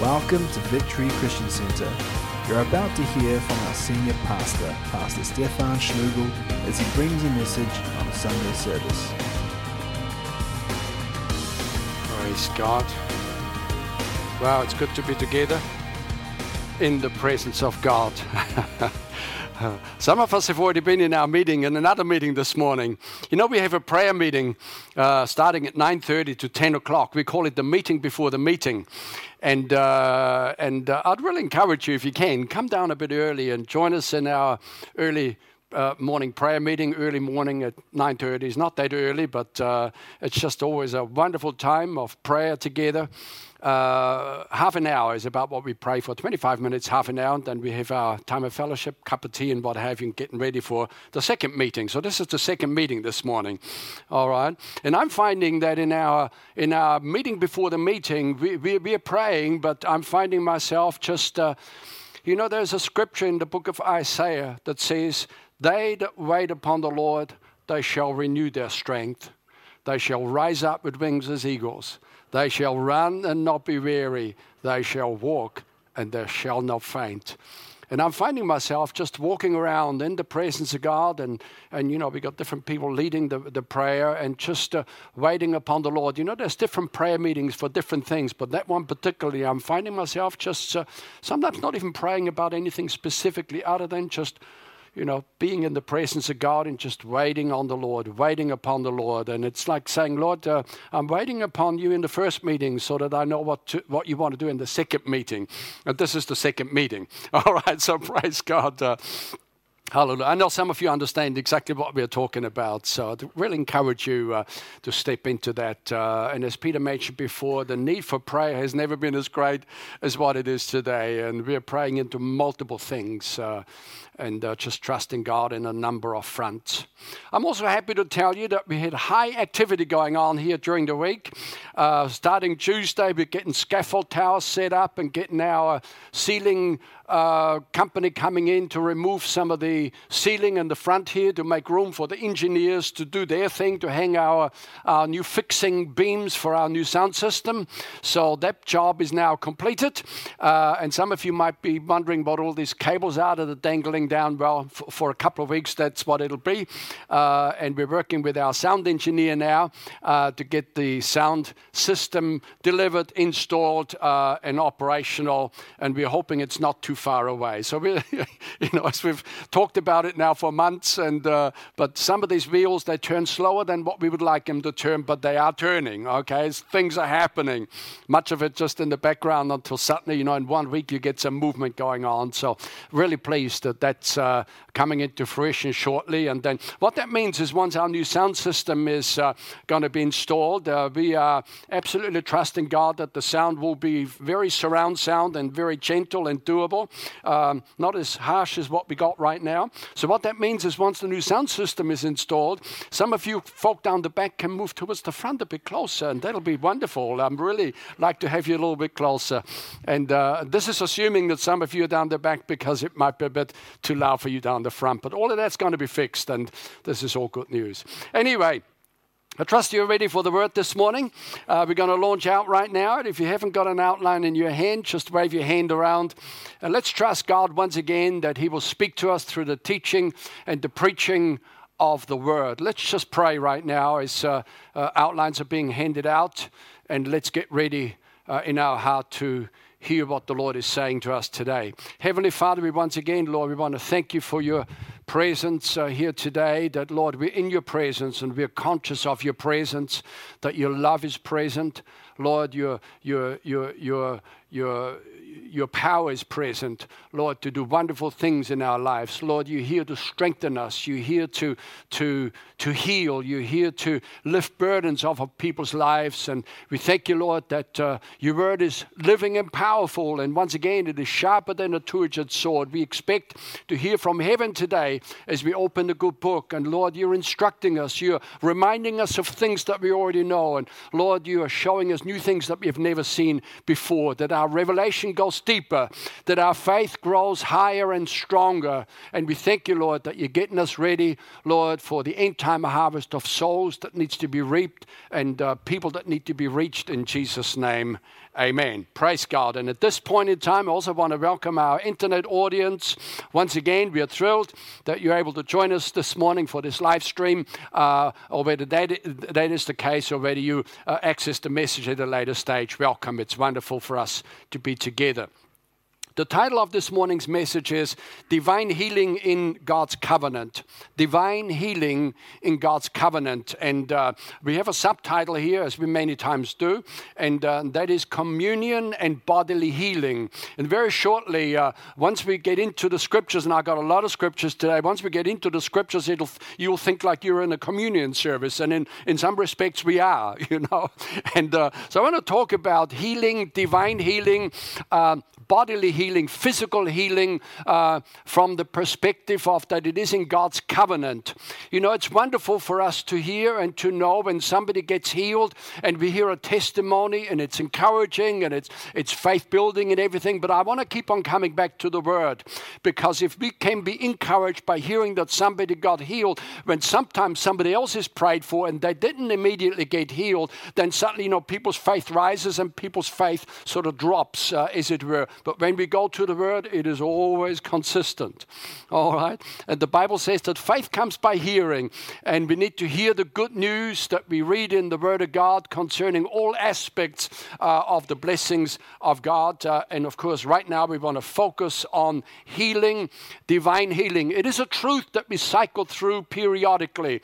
Welcome to Victory Christian Center. You're about to hear from our senior pastor, Pastor Stefan Schlogl, as he brings a message on a Sunday service. Praise God. Wow, it's good to be together in the presence of God. Some of us have already been in our meeting, and another meeting this morning. You know, we have a prayer meeting uh, starting at 9.30 to 10 o'clock. We call it the meeting before the meeting. And, uh, and uh, I'd really encourage you, if you can, come down a bit early and join us in our early uh, morning prayer meeting, early morning at 9.30. It's not that early, but uh, it's just always a wonderful time of prayer together. Uh, half an hour is about what we pray for 25 minutes, half an hour, and then we have our time of fellowship, cup of tea, and what have you, getting ready for the second meeting. So, this is the second meeting this morning. All right. And I'm finding that in our, in our meeting before the meeting, we, we, we are praying, but I'm finding myself just, uh, you know, there's a scripture in the book of Isaiah that says, They that wait upon the Lord, they shall renew their strength. They shall rise up with wings as eagles. They shall run and not be weary. They shall walk and they shall not faint. And I'm finding myself just walking around in the presence of God, and, and you know, we got different people leading the, the prayer and just uh, waiting upon the Lord. You know, there's different prayer meetings for different things, but that one particularly, I'm finding myself just uh, sometimes not even praying about anything specifically other than just you know, being in the presence of God and just waiting on the Lord, waiting upon the Lord. And it's like saying, Lord, uh, I'm waiting upon you in the first meeting so that I know what, to, what you want to do in the second meeting. And this is the second meeting. All right, so praise God. Uh, Hallelujah. I know some of you understand exactly what we're talking about, so I'd really encourage you uh, to step into that. Uh, and as Peter mentioned before, the need for prayer has never been as great as what it is today. And we're praying into multiple things uh, and uh, just trusting God in a number of fronts. I'm also happy to tell you that we had high activity going on here during the week. Uh, starting Tuesday, we're getting scaffold towers set up and getting our ceiling uh, company coming in to remove some of the ceiling in the front here to make room for the engineers to do their thing to hang our, our new fixing beams for our new sound system. So that job is now completed. Uh, and some of you might be wondering what all these cables are that are dangling down. Well, for, a couple of weeks, that's what it'll be. Uh, and we're working with our sound engineer now uh, to get the sound system delivered, installed, uh, and operational. And we're hoping it's not too far away. So we, you know, as we've talked about it now for months, and but some of these wheels they turn slower than what we would like them to turn, but they are turning. Okay, things are happening. Much of it just in the background until suddenly, you know, in one week you get some movement going on. So really pleased that that that's uh, coming into fruition shortly. And then what that means is once our new sound system is uh, going to be installed, uh, we are absolutely trusting God that the sound will be very surround sound and very gentle and doable um, not as harsh as what we got right now. So, what that means is once the new sound system is installed, some of you folk down the back can move towards the front a bit closer, and that'll be wonderful. I'm really like to have you a little bit closer. And uh, this is assuming that some of you are down the back because it might be a bit too loud for you down the front. But all of that's going to be fixed, and this is all good news. Anyway, I trust you're ready for the word this morning. Uh, we're going to launch out right now. And if you haven't got an outline in your hand, just wave your hand around. And let's trust God once again that He will speak to us through the teaching and the preaching of the word. Let's just pray right now as uh, uh, outlines are being handed out. And let's get ready uh, in our heart to hear what the Lord is saying to us today. Heavenly Father, we once again, Lord, we want to thank you for your presence uh, here today. That, Lord, we're in your presence and we're conscious of your presence, that your love is present. Lord, your, your, your, your, your, your power is present, Lord, to do wonderful things in our lives. Lord, you're here to strengthen us. You're here to, to, to heal. You're here to lift burdens off of people's lives. And we thank you, Lord, that uh, your word is living and powerful. And once again, it is sharper than a two edged sword. We expect to hear from heaven today as we open the good book. And Lord, you're instructing us. You're reminding us of things that we already know. And Lord, you are showing us new things that we have never seen before, that our revelation goes deeper, that our faith grows higher and stronger. And we thank you, Lord, that you're getting us ready, Lord, for the end time harvest of souls that needs to be reaped and uh, people that need to be reached in Jesus' name. Amen. Praise God. And at this point in time, I also want to welcome our internet audience. Once again, we are thrilled that you're able to join us this morning for this live stream, uh, or whether that, that is the case, or whether you uh, access the message at a later stage. Welcome. It's wonderful for us to be together. The title of this morning's message is Divine Healing in God's Covenant. Divine Healing in God's Covenant. And uh, we have a subtitle here, as we many times do, and uh, that is Communion and Bodily Healing. And very shortly, uh, once we get into the scriptures, and I got a lot of scriptures today, once we get into the scriptures, it'll, you'll think like you're in a communion service. And in, in some respects, we are, you know. And uh, so I want to talk about healing, divine healing, uh, bodily healing, physical healing uh, from the perspective of that it is in God's covenant. You know, it's wonderful for us to hear and to know when somebody gets healed and we hear a testimony and it's encouraging and it's, it's faith building and everything. But I want to keep on coming back to the word because if we can be encouraged by hearing that somebody got healed when sometimes somebody else is prayed for and they didn't immediately get healed, then suddenly, you know, people's faith rises and people's faith sort of drops, uh, as it were. But when we go to the Word, it is always consistent. All right? And the Bible says that faith comes by hearing, and we need to hear the good news that we read in the Word of God concerning all aspects uh, of the blessings of God. Uh, and of course, right now we want to focus on healing, divine healing. It is a truth that we cycle through periodically.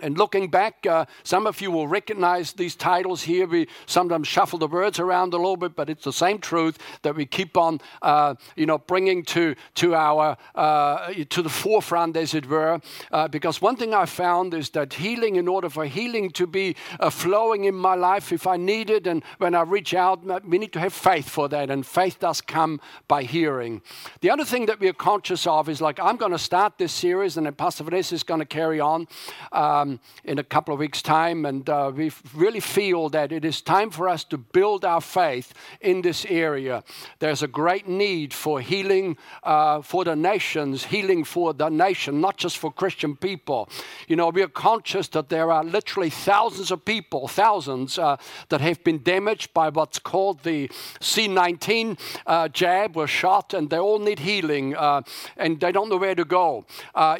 And looking back, uh, some of you will recognize these titles here. We sometimes shuffle the words around a little bit, but it's the same truth that we keep on, uh, you know, bringing to to our uh, to the forefront, as it were. Uh, because one thing I found is that healing, in order for healing to be uh, flowing in my life, if I need it, and when I reach out, we need to have faith for that, and faith does come by hearing. The other thing that we are conscious of is like I'm going to start this series, and then Pastor Vanessa is going to carry on. Um, in a couple of weeks' time, and uh, we really feel that it is time for us to build our faith in this area. There's a great need for healing uh, for the nations, healing for the nation, not just for Christian people. You know, we are conscious that there are literally thousands of people, thousands, uh, that have been damaged by what's called the C19 uh, jab were shot, and they all need healing, uh, and they don't know where to go.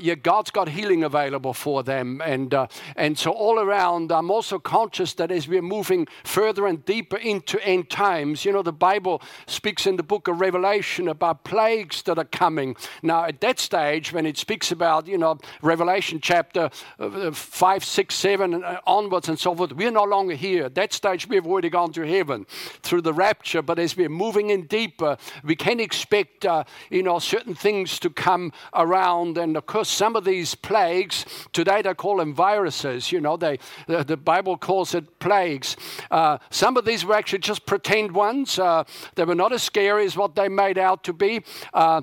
Yet God's got healing available for them, and and so, all around, I'm also conscious that as we're moving further and deeper into end times, you know, the Bible speaks in the book of Revelation about plagues that are coming. Now, at that stage, when it speaks about, you know, Revelation chapter uh, 5, 6, 7, and uh, onwards and so forth, we're no longer here. At that stage, we've already gone to heaven through the rapture. But as we're moving in deeper, we can expect, uh, you know, certain things to come around. And of course, some of these plagues, today they call them viruses. You know, they, the, the Bible calls it plagues. Uh, some of these were actually just pretend ones. Uh, they were not as scary as what they made out to be. Uh,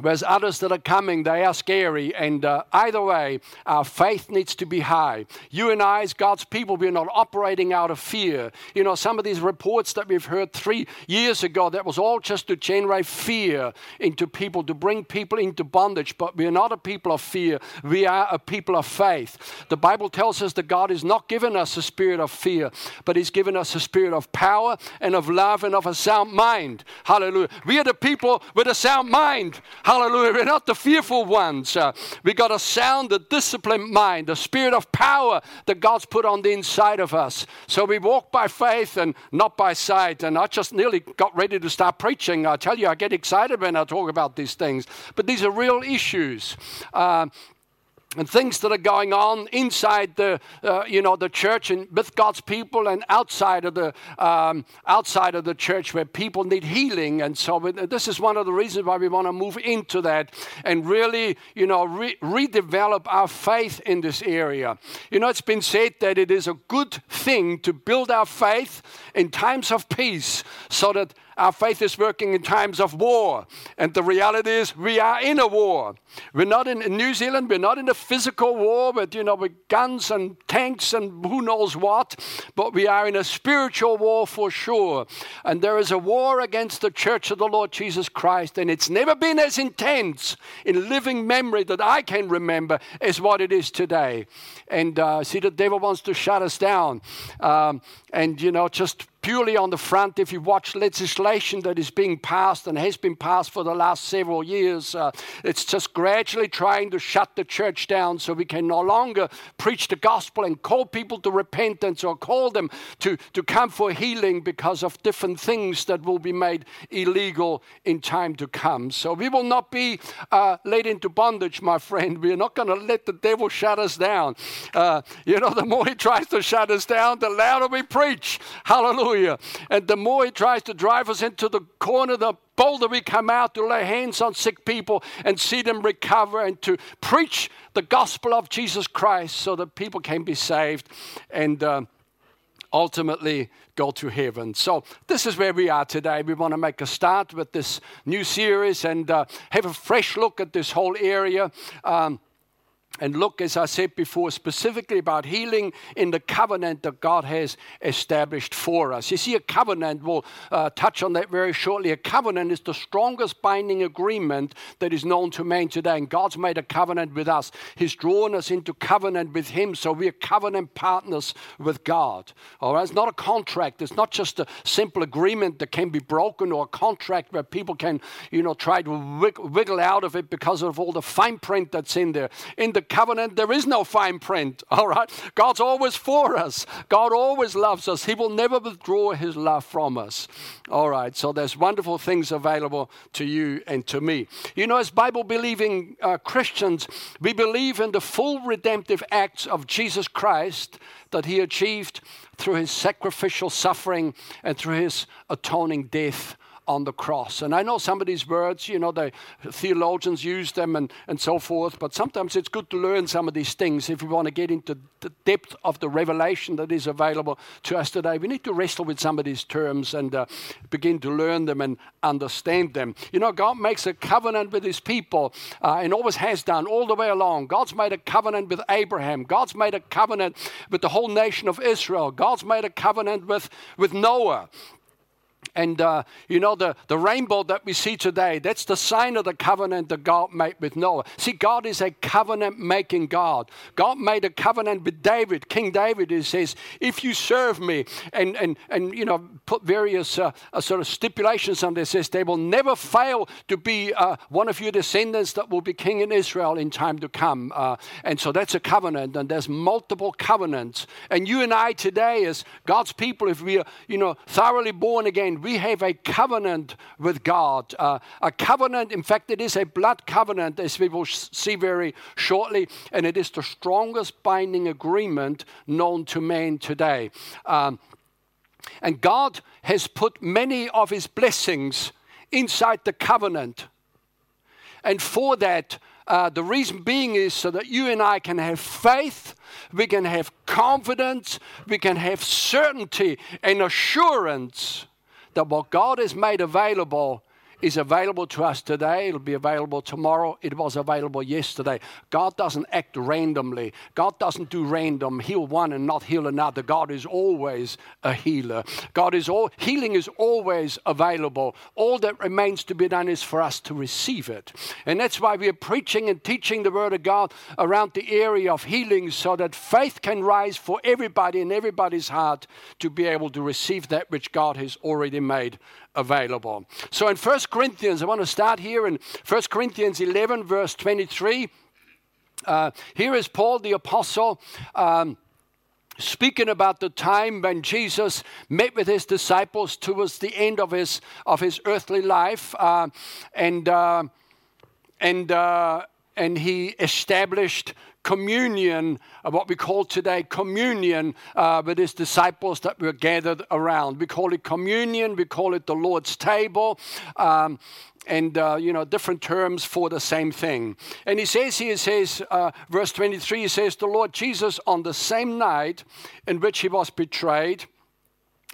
Whereas others that are coming, they are scary. And uh, either way, our faith needs to be high. You and I, as God's people, we're not operating out of fear. You know, some of these reports that we've heard three years ago, that was all just to generate fear into people, to bring people into bondage. But we're not a people of fear. We are a people of faith. The Bible tells us that God has not given us a spirit of fear, but He's given us a spirit of power and of love and of a sound mind. Hallelujah. We are the people with a sound mind. Hallelujah. We're not the fearful ones. Uh, we got a sound, a disciplined mind, a spirit of power that God's put on the inside of us. So we walk by faith and not by sight. And I just nearly got ready to start preaching. I tell you, I get excited when I talk about these things. But these are real issues. Uh, and things that are going on inside the uh, you know the church and with God's people and outside of the um, outside of the church where people need healing. And so this is one of the reasons why we want to move into that and really you know re- redevelop our faith in this area. You know it's been said that it is a good thing to build our faith in times of peace so that our faith is working in times of war. And the reality is, we are in a war. We're not in, New Zealand, we're not in a physical war with, you know, with guns and tanks and who knows what, but we are in a spiritual war for sure. And there is a war against the church of the Lord Jesus Christ. And it's never been as intense in living memory that I can remember as what it is today. And uh, see, the devil wants to shut us down um, and, you know, just purely on the front. If you watch legislation that is being passed and has been passed for the last several years, uh, it's just gradually trying to shut the church down so we can no longer preach the gospel and call people to repentance or call them to, to come for healing because of different things that will be made illegal in time to come. So we will not be uh, led into bondage, my friend. We are not going to let the devil shut us down. Uh, you know, the more he tries to shut us down, the louder we preach. Hallelujah. And the more he tries to drive us into the corner, the bolder we come out to lay hands on sick people and see them recover and to preach the gospel of Jesus Christ so that people can be saved and uh, ultimately go to heaven. So, this is where we are today. We want to make a start with this new series and uh, have a fresh look at this whole area. Um, and look, as I said before, specifically about healing in the covenant that God has established for us. You see, a covenant, we'll uh, touch on that very shortly. A covenant is the strongest binding agreement that is known to man today. And God's made a covenant with us. He's drawn us into covenant with Him, so we're covenant partners with God. All right, it's not a contract. It's not just a simple agreement that can be broken or a contract where people can, you know, try to wiggle out of it because of all the fine print that's in there. In the covenant, there is no fine print, all right? God's always for us. God always loves us. He will never withdraw his love from us, all right? So there's wonderful things available to you and to me. You know, as Bible believing uh, Christians, we believe in the full redemptive acts of Jesus Christ that he achieved through his sacrificial suffering and through his atoning death on the cross. And I know some of these words, you know, the theologians use them and, and so forth, but sometimes it's good to learn some of these things if we want to get into the depth of the revelation that is available to us today. We need to wrestle with some of these terms and uh, begin to learn them and understand them. You know, God makes a covenant with his people uh, and always has done all the way along. God's made a covenant with Abraham, God's made a covenant with the whole nation of Israel, God's made a covenant with, with Noah. And uh, you know, the, the rainbow that we see today, that's the sign of the covenant that God made with Noah. See, God is a covenant making God. God made a covenant with David, King David. He says, If you serve me, and, and, and you know, put various uh, uh, sort of stipulations on this, says, they will never fail to be uh, one of your descendants that will be king in Israel in time to come. Uh, and so that's a covenant, and there's multiple covenants. And you and I today, as God's people, if we are, you know, thoroughly born again, we have a covenant with God. Uh, a covenant, in fact, it is a blood covenant, as we will see very shortly, and it is the strongest binding agreement known to man today. Um, and God has put many of his blessings inside the covenant. And for that, uh, the reason being is so that you and I can have faith, we can have confidence, we can have certainty and assurance that what God has made available is available to us today. It'll be available tomorrow. It was available yesterday. God doesn't act randomly. God doesn't do random, heal one and not heal another. God is always a healer. God is all healing is always available. All that remains to be done is for us to receive it. And that's why we are preaching and teaching the word of God around the area of healing so that faith can rise for everybody in everybody's heart to be able to receive that which God has already made available. So in 1 Corinthians, I want to start here in 1 Corinthians 11, verse 23. Uh, here is Paul the Apostle. Um, speaking about the time when Jesus met with his disciples towards the end of his of his earthly life, uh, and uh, and uh, and he established communion, uh, what we call today communion, uh, with his disciples that were gathered around. We call it communion, we call it the Lord's table. Um, and uh, you know different terms for the same thing and he says here he says uh, verse 23 he says the lord jesus on the same night in which he was betrayed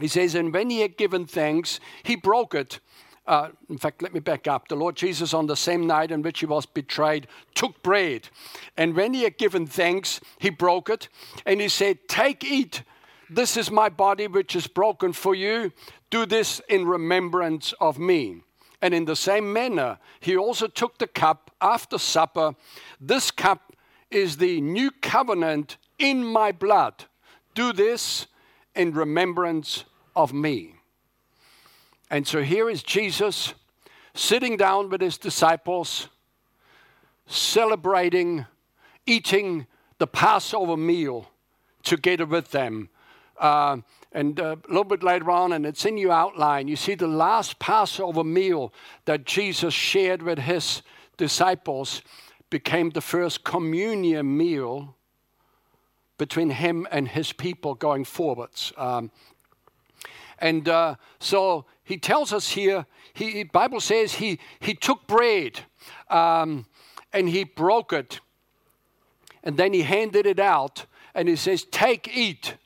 he says and when he had given thanks he broke it uh, in fact, let me back up. The Lord Jesus, on the same night in which he was betrayed, took bread. And when he had given thanks, he broke it. And he said, Take, eat. This is my body, which is broken for you. Do this in remembrance of me. And in the same manner, he also took the cup after supper. This cup is the new covenant in my blood. Do this in remembrance of me. And so here is Jesus sitting down with his disciples, celebrating, eating the Passover meal together with them. Uh, and uh, a little bit later on, and it's in your outline, you see the last Passover meal that Jesus shared with his disciples became the first communion meal between him and his people going forwards. Um, and uh, so he tells us here, he, Bible says he, he took bread um, and he broke it. And then he handed it out and he says, Take, eat.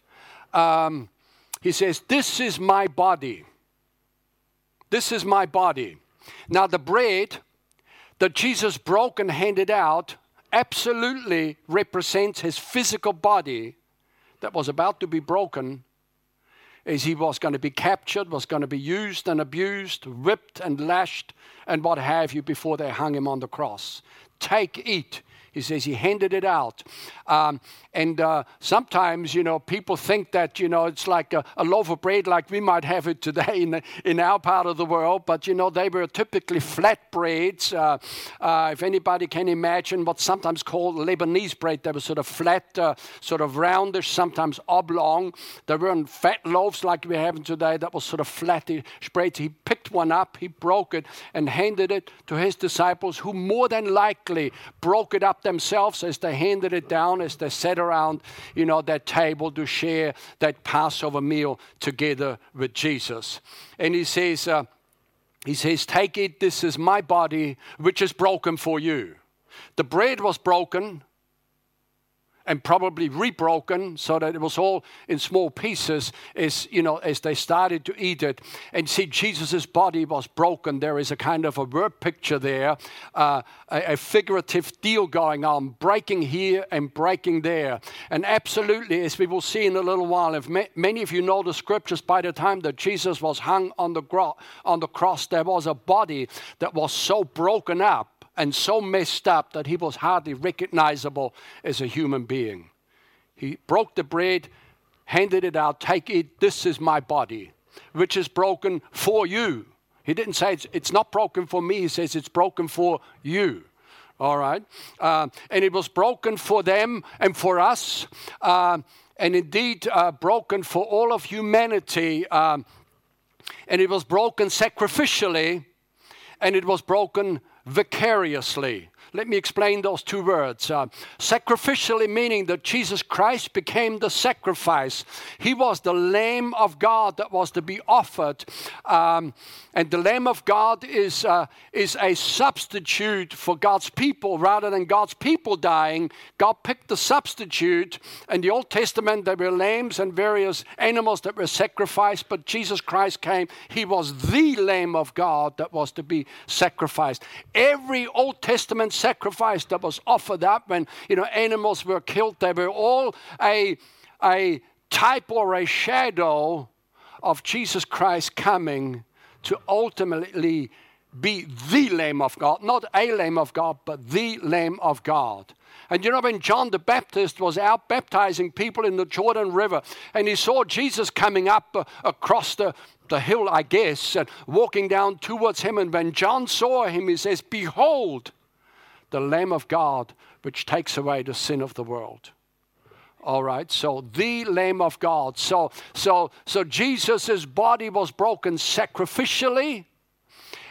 Um, he says, This is my body. This is my body. Now, the bread that Jesus broke and handed out absolutely represents his physical body that was about to be broken as he was going to be captured, was going to be used and abused, whipped and lashed, and what have you before they hung him on the cross. Take, eat. He says he handed it out. Um, and uh, sometimes, you know, people think that, you know, it's like a, a, loaf of bread like we might have it today in, in our part of the world. But, you know, they were typically flat breads. Uh, uh, if anybody can imagine what's sometimes called Lebanese bread, they were sort of flat, uh, sort of roundish, sometimes oblong. They weren't fat loaves like we have today. That was sort of flat bread. He picked one up, he broke it, and handed it to his disciples, who more than likely broke it up themselves as they handed it down, as they sat around, you know, that table to share that Passover meal together with Jesus. And he says, uh, he says, take it, this is my body, which is broken for you. The bread was broken and probably rebroken so that it was all in small pieces as you know as they started to eat it. And see jesus' body was broken. There is a kind of a word picture there uh, a, a, figurative deal going on breaking here and breaking there. And absolutely as we will see in a little while if ma- many of you know the scriptures by the time that jesus was hung on the, gro- on the cross there was a body that was so broken up and so messed up that he was hardly recognizable as a human being. He broke the bread, handed it out, take it, this is my body, which is broken for you. He didn't say it's, it's not broken for me, he says it's broken for you. All right? Uh, and it was broken for them and for us, uh, and indeed uh, broken for all of humanity. Um, and it was broken sacrificially, and it was broken vicariously. Let me explain those two words. Uh, sacrificially, meaning that Jesus Christ became the sacrifice. He was the Lamb of God that was to be offered. Um, and the Lamb of God is, uh, is a substitute for God's people rather than God's people dying. God picked the substitute. In the Old Testament, there were lambs and various animals that were sacrificed, but Jesus Christ came. He was the Lamb of God that was to be sacrificed. Every Old Testament sacrifice that was offered up when you know animals were killed, they were all a, a type or a shadow of Jesus Christ coming to ultimately be the Lamb of God, not a Lamb of God, but the Lamb of God. And you know, when John the Baptist was out baptizing people in the Jordan River and he saw Jesus coming up uh, across the, the hill, I guess, and walking down towards him, and when John saw him, he says, Behold, the Lamb of God, which takes away the sin of the world. All right, so the Lamb of God. So, so, so Jesus' body was broken sacrificially,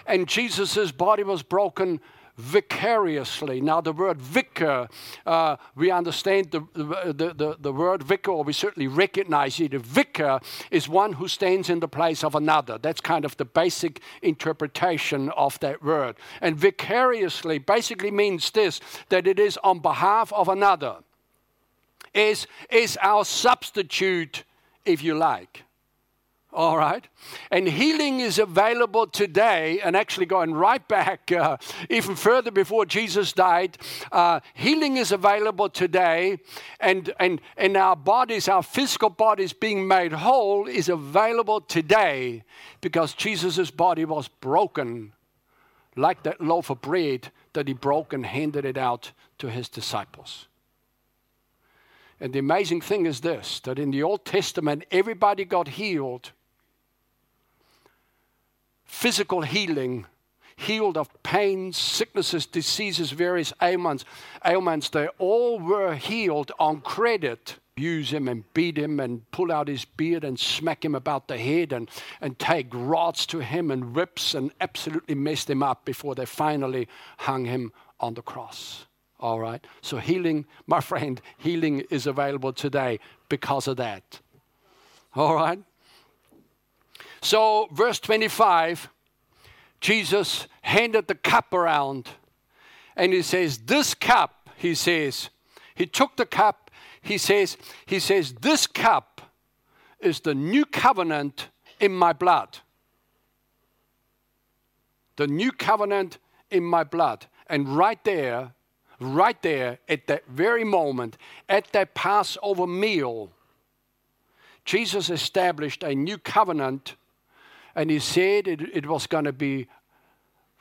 and Jesus' body was broken vicariously. Now, the word vicar, uh, we understand the, the, the, the, word vicar, or we certainly recognize it. A vicar is one who stands in the place of another. That's kind of the basic interpretation of that word. And vicariously basically means this that it is on behalf of another, is, is our substitute, if you like. All right. And healing is available today, and actually going right back uh, even further before Jesus died. Uh, healing is available today, and, and, and our bodies, our physical bodies being made whole, is available today because Jesus' body was broken like that loaf of bread that he broke and handed it out to his disciples. And the amazing thing is this that in the Old Testament, everybody got healed physical healing, healed of pains, sicknesses, diseases, various ailments. Ailments, they all were healed on credit. Use him and beat him and pull out his beard and smack him about the head and, and take rods to him and whips and absolutely messed him up before they finally hung him on the cross. All right? So, healing, my friend, healing is available today because of that. All right? So, verse 25, Jesus handed the cup around and he says, This cup, he says, he took the cup, he says, he says, This cup is the new covenant in my blood. The new covenant in my blood. And right there, right there, at that very moment, at that Passover meal, Jesus established a new covenant and he said it, it was going to be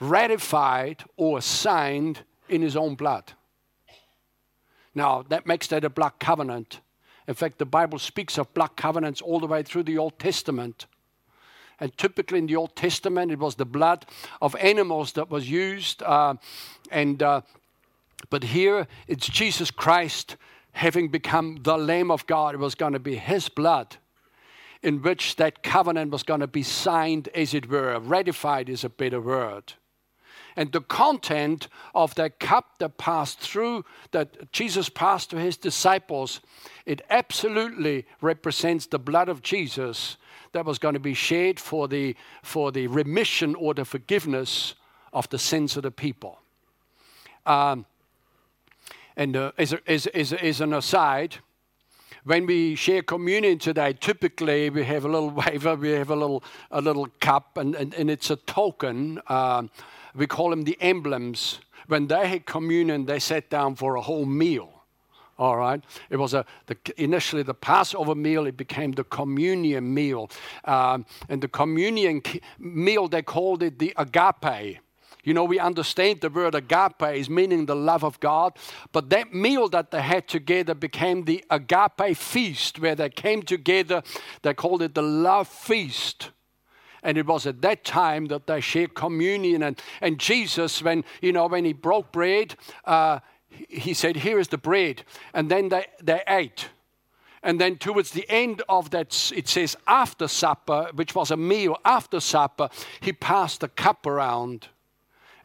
ratified or signed in his own blood. Now, that makes that a blood covenant. In fact, the Bible speaks of blood covenants all the way through the Old Testament. And typically in the Old Testament, it was the blood of animals that was used. Uh, and uh, but here, it's Jesus Christ having become the Lamb of God. It was going to be His blood in which that covenant was going to be signed, as it were. Ratified is a better word. And the content of that cup that passed through, that Jesus passed to his disciples, it absolutely represents the blood of Jesus that was going to be shed for the, for the remission or the forgiveness of the sins of the people. Um, and uh, as, as, as, as an aside, when we share communion today, typically we have a little wafer, we have a little, a little cup, and, and, and it's a token. Um, we call them the emblems. When they had communion, they sat down for a whole meal. All right. It was a the, initially the Passover meal. It became the communion meal, um, and the communion meal they called it the agape. You know, we understand the word agape is meaning the love of God, but that meal that they had together became the agape feast where they came together. They called it the love feast. And it was at that time that they shared communion. And, and Jesus, when, you know, when he broke bread, uh, he said, Here is the bread. And then they, they ate. And then towards the end of that, it says after supper, which was a meal after supper, he passed the cup around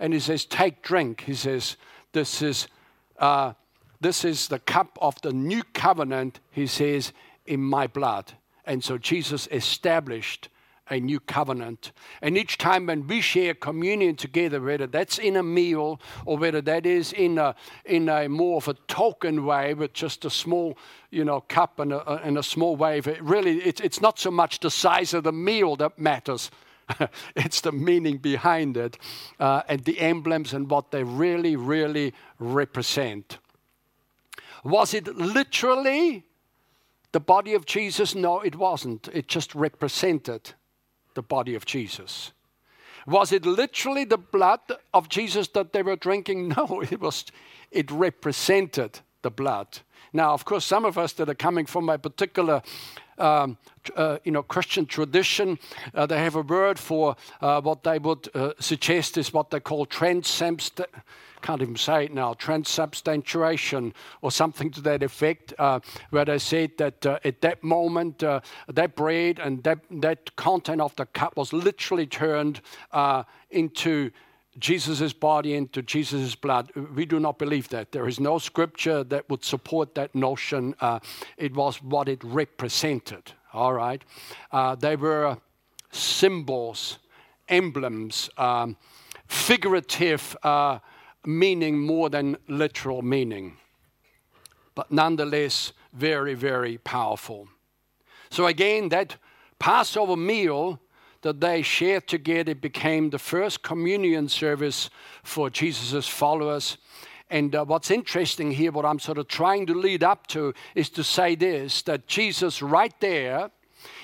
and he says, Take, drink. He says, This is, uh, this is the cup of the new covenant, he says, in my blood. And so Jesus established a new covenant. And each time when we share communion together, whether that's in a meal or whether that is in a, in a more of a token way with just a small, you know, cup and a, and a small wave, it really, it's, it's not so much the size of the meal that matters it's the meaning behind it uh, and the emblems and what they really, really represent. Was it literally the body of Jesus? No, it wasn't. It just represented the body of Jesus. Was it literally the blood of Jesus that they were drinking? No, it was it represented the blood. Now, of course, some of us that are coming from a particular um, uh, you know, Christian tradition, uh, they have a word for uh, what they would uh, suggest is what they call transubst- can't even say it now, transubstantiation or something to that effect, uh, where they said that uh, at that moment, that bread and that, that content of the cup was literally turned into Jesus' body into Jesus' blood. We do not believe that. There is no scripture that would support that notion. Uh, it was what it represented. All right. Uh, they were symbols, emblems, um, figurative uh, meaning more than literal meaning, but nonetheless very, very powerful. So, again, that Passover meal that they shared together became the first communion service for Jesus' followers. And uh, what's interesting here, what I'm sort of trying to lead up to, is to say this that Jesus, right there,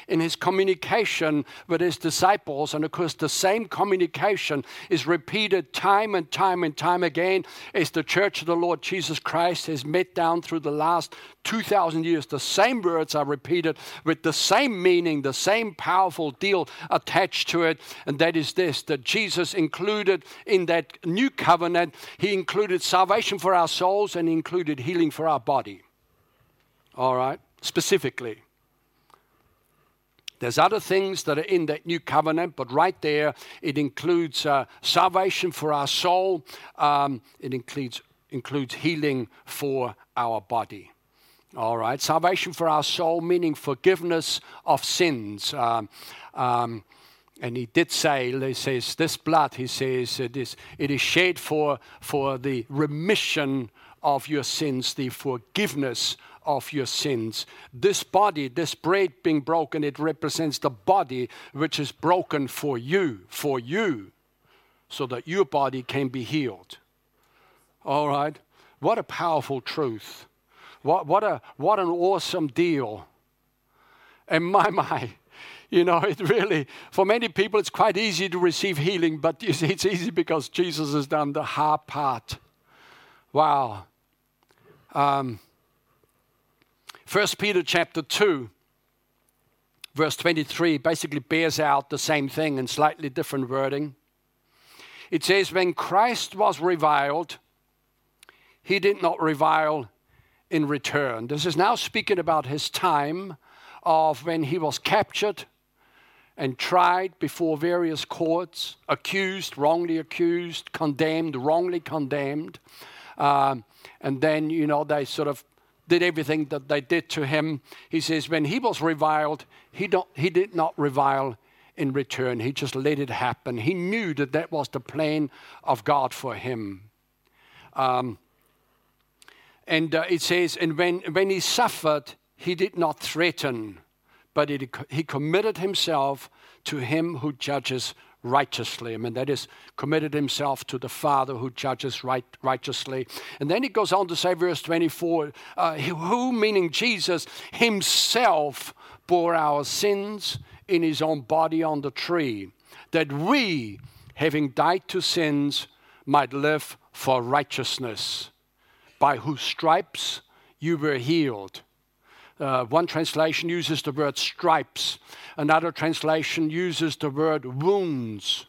in his communication with his disciples. And of course, the same communication is repeated time and time and time again as the church of the Lord Jesus Christ has met down through the last 2,000 years. The same words are repeated with the same meaning, the same powerful deal attached to it. And that is this that Jesus included in that new covenant, he included salvation for our souls and included healing for our body. All right? Specifically. There's other things that are in that new covenant, but right there it includes uh, salvation for our soul. Um, it includes includes healing for our body. All right, salvation for our soul, meaning forgiveness of sins. Um, um, and he did say, he says, this blood, he says, it is, it is shed for, for the remission of your sins, the forgiveness of your sins. This body, this bread being broken, it represents the body which is broken for you, for you, so that your body can be healed. All right? What a powerful truth. What, what, a, what an awesome deal. And my, my, you know, it really, for many people, it's quite easy to receive healing, but you see, it's easy because Jesus has done the hard part. Wow. Um, 1 Peter chapter 2, verse 23, basically bears out the same thing in slightly different wording. It says, When Christ was reviled, he did not revile in return. This is now speaking about his time of when he was captured and tried before various courts, accused, wrongly accused, condemned, wrongly condemned. Um, and then, you know, they sort of did everything that they did to him. He says, when he was reviled, he, don't, he did not revile in return. He just let it happen. He knew that that was the plan of God for him. Um, and uh, it says, and when, when he suffered, he did not threaten, but it, he committed himself to him who judges righteously. I mean, that is, committed himself to the Father who judges right, righteously. And then he goes on to say, verse 24, uh, who, meaning Jesus, himself bore our sins in his own body on the tree, that we, having died to sins, might live for righteousness by whose stripes you were healed. Uh, one translation uses the word stripes, another translation uses the word wounds.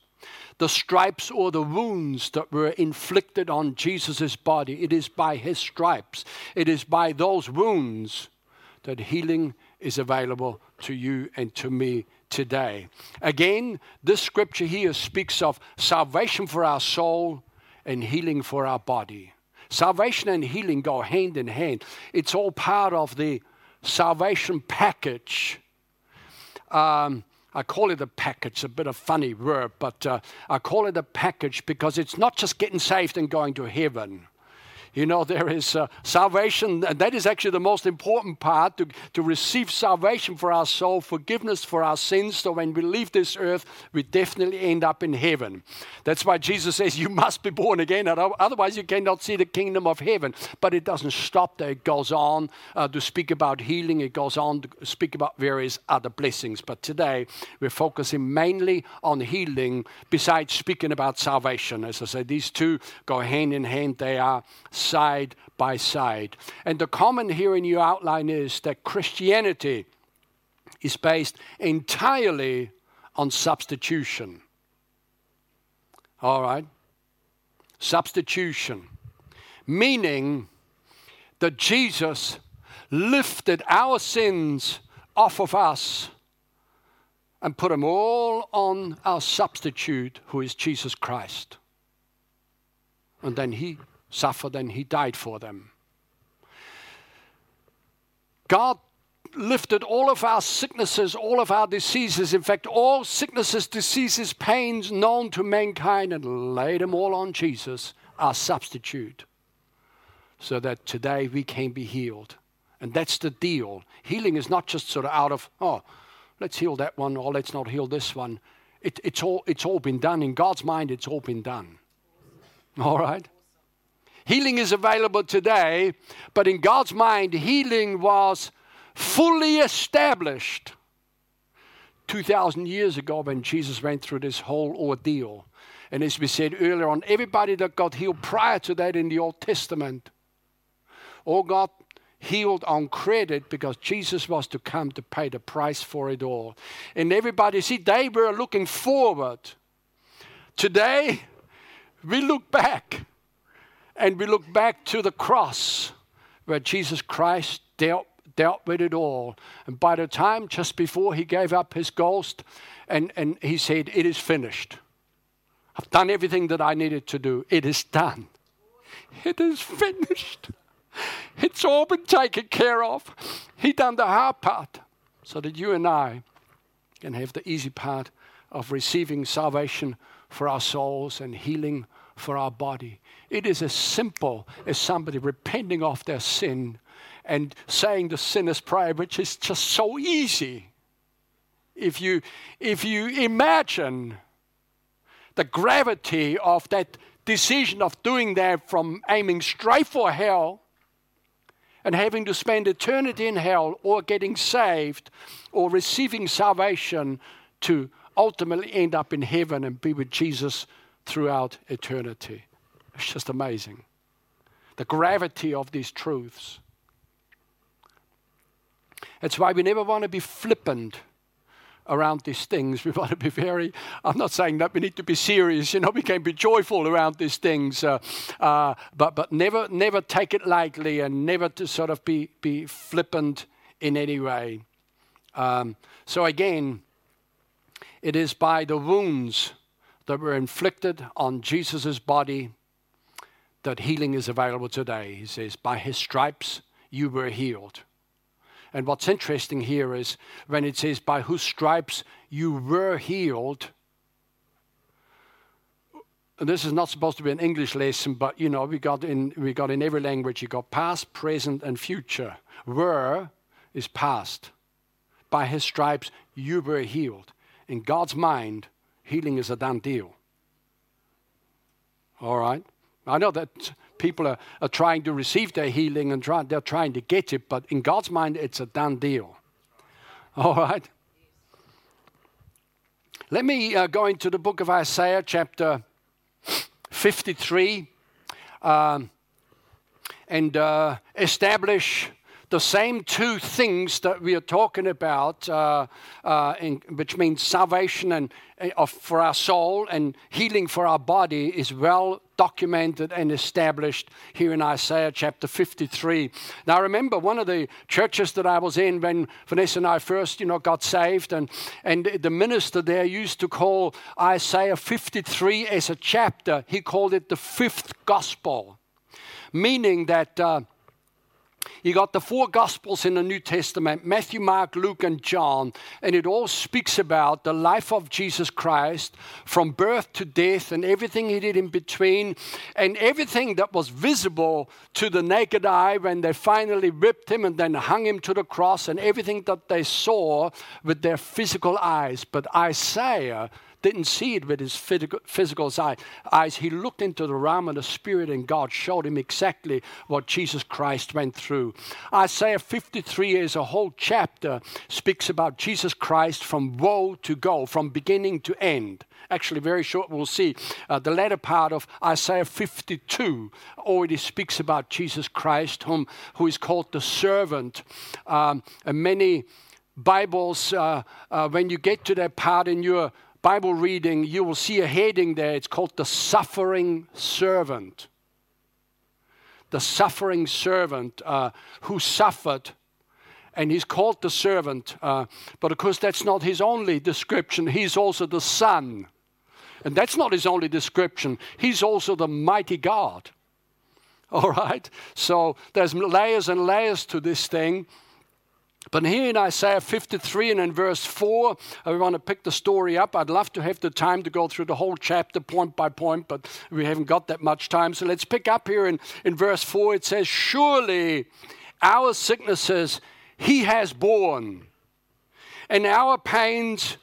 The stripes or the wounds that were inflicted on Jesus' body, it is by his stripes, it is by those wounds that healing is available to you and to me today. Again, this scripture here speaks of salvation for our soul and healing for our body. Salvation and healing go hand in hand. It's all part of the salvation package. Um, I call it a package, a bit of funny word, but uh, I call it a package because it's not just getting saved and going to heaven. You know, there is uh, salvation, and that is actually the most important part to, to receive salvation for our soul, forgiveness for our sins. So when we leave this earth, we definitely end up in heaven. That's why Jesus says you must be born again, otherwise, you cannot see the kingdom of heaven. But it doesn't stop there. It goes on uh, to speak about healing, it goes on to speak about various other blessings. But today, we're focusing mainly on healing, besides speaking about salvation. As I said, these two go hand in hand, they are side by side. And the common here in your outline is that Christianity is based entirely on substitution. All right? Substitution. Meaning that Jesus lifted our sins off of us and put them all on our substitute, who is Jesus Christ. And then he suffered and he died for them. God lifted all of our sicknesses, all of our diseases, in fact, all sicknesses, diseases, pains known to mankind, and laid them all on Jesus, our substitute, so that today we can be healed. And that's the deal. Healing is not just sort of out of, oh, let's heal that one, or let's not heal this one. It, it's, all, it's all been done. In God's mind, it's all been done. All right? Healing is available today, but in God's mind, healing was fully established 2,000 years ago when Jesus went through this whole ordeal. And as we said earlier on, everybody that got healed prior to that in the Old Testament all got healed on credit because Jesus was to come to pay the price for it all. And everybody, see, they were looking forward. Today, we look back and we look back to the cross where Jesus Christ dealt, dealt with it all. And by the time just before he gave up his ghost, and, and he said, It is finished. I've done everything that I needed to do. It is done. It is finished. It's all been taken care of. He done the hard part so that you and I can have the easy part of receiving salvation for our souls and healing for our body. It is as simple as somebody repenting of their sin and saying the sinner's prayer, which is just so easy. If you, if you imagine the gravity of that decision of doing that from aiming straight for hell and having to spend eternity in hell or getting saved or receiving salvation to ultimately end up in heaven and be with Jesus throughout eternity. It's just amazing. The gravity of these truths. That's why we never want to be flippant around these things. We want to be very, I'm not saying that we need to be serious, you know, we can be joyful around these things, uh, uh, but, but never, never take it lightly and never to sort of be, be flippant in any way. Um, so again, it is by the wounds that were inflicted on Jesus' body that healing is available today. He says, By his stripes you were healed. And what's interesting here is when it says, By whose stripes you were healed. This is not supposed to be an English lesson, but you know, we got in we got in every language, you got past, present, and future. Were is past. By his stripes you were healed. In God's mind, healing is a done deal. All right? I know that people are, are trying to receive their healing and try, they're trying to get it, but in God's mind, it's a done deal. All right? Let me uh, go into the book of Isaiah, chapter 53, um, and uh, establish the same two things that we are talking about, uh, uh, in, which means salvation and uh, for our soul and healing for our body, is well documented and established here in Isaiah chapter 53. Now, remember one of the churches that I was in when Vanessa and I first, you know, got saved, and and the minister there used to call Isaiah 53 as a chapter. He called it the fifth gospel, meaning that. You got the four Gospels in the New Testament Matthew, Mark, Luke, and John, and it all speaks about the life of Jesus Christ from birth to death and everything he did in between, and everything that was visible to the naked eye when they finally whipped him and then hung him to the cross, and everything that they saw with their physical eyes. But Isaiah didn't see it with his physical eyes. He looked into the realm of the Spirit, and God showed him exactly what Jesus Christ went through. Isaiah 53 is a whole chapter, speaks about Jesus Christ from woe to go, from beginning to end. Actually, very short, we'll see. Uh, the latter part of Isaiah 52 already speaks about Jesus Christ, whom, who is called the servant. Um, and many Bibles, uh, uh, when you get to that part in your Bible reading, you will see a heading there. It's called the suffering servant. The suffering servant uh, who suffered. And he's called the servant. Uh, but of course, that's not his only description. He's also the son. And that's not his only description. He's also the mighty God. All right? So there's layers and layers to this thing. But here in Isaiah 53 and in verse 4, uh, I want to pick the story up. I'd love to have the time to go through the whole chapter point by point, but we haven't got that much time. So let's pick up here in, in verse 4. It says, Surely our sicknesses he has borne, and our pains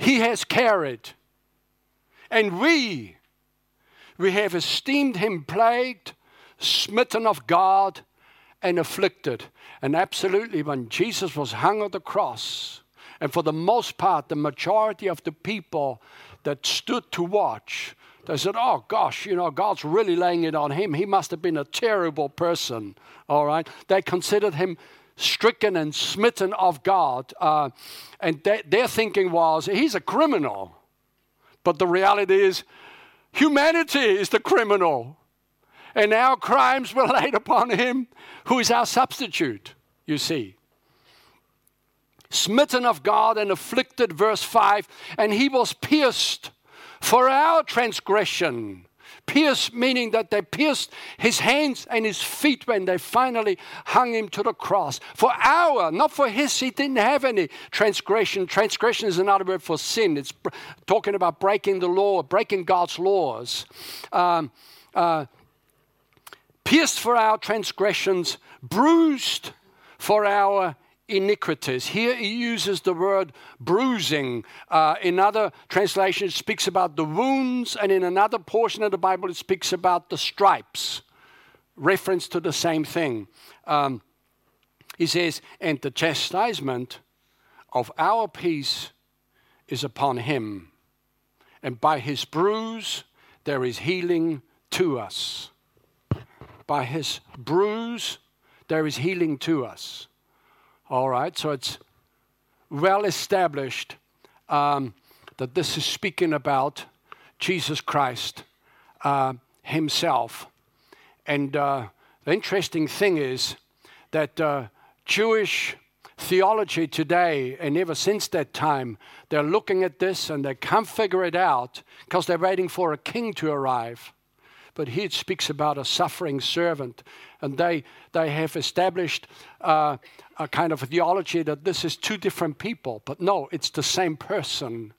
he has carried. And we, we have esteemed him plagued, smitten of God, and afflicted. And absolutely, when Jesus was hung on the cross And for the most part, the majority of the people that stood to watch, they said, Oh gosh, you know, God's really laying it on him. He must have been a terrible person. All right. They considered him stricken and smitten of God. Uh, and they, their thinking was, He's a criminal. But the reality is, humanity is the criminal. And our crimes were laid upon him who is our substitute, you see smitten of God and afflicted, verse 5, and he was pierced for our transgression. Pierced, meaning that they pierced his hands and his feet when they finally hung him to the cross. For our, not for his, he didn't have any transgression. Transgression is another word for sin. It's talking about breaking the law, breaking God's laws. Um, uh, pierced for our transgressions, bruised for our iniquities. Here he uses the word bruising. Uh, in other translations, it speaks about the wounds, and in another portion of the Bible, it speaks about the stripes. Reference to the same thing. Um, he says, And the chastisement of our peace is upon him, and by his bruise there is healing to us. By his bruise there is healing to us. All right, so it's well established um, that this is speaking about Jesus Christ uh, himself. And uh, the interesting thing is that uh, Jewish theology today, and ever since that time, they're looking at this and they can't figure it out because they're waiting for a king to arrive. But here it speaks about a suffering servant. And they, they have established uh, a kind of theology that this is two different people. But no, it's the same person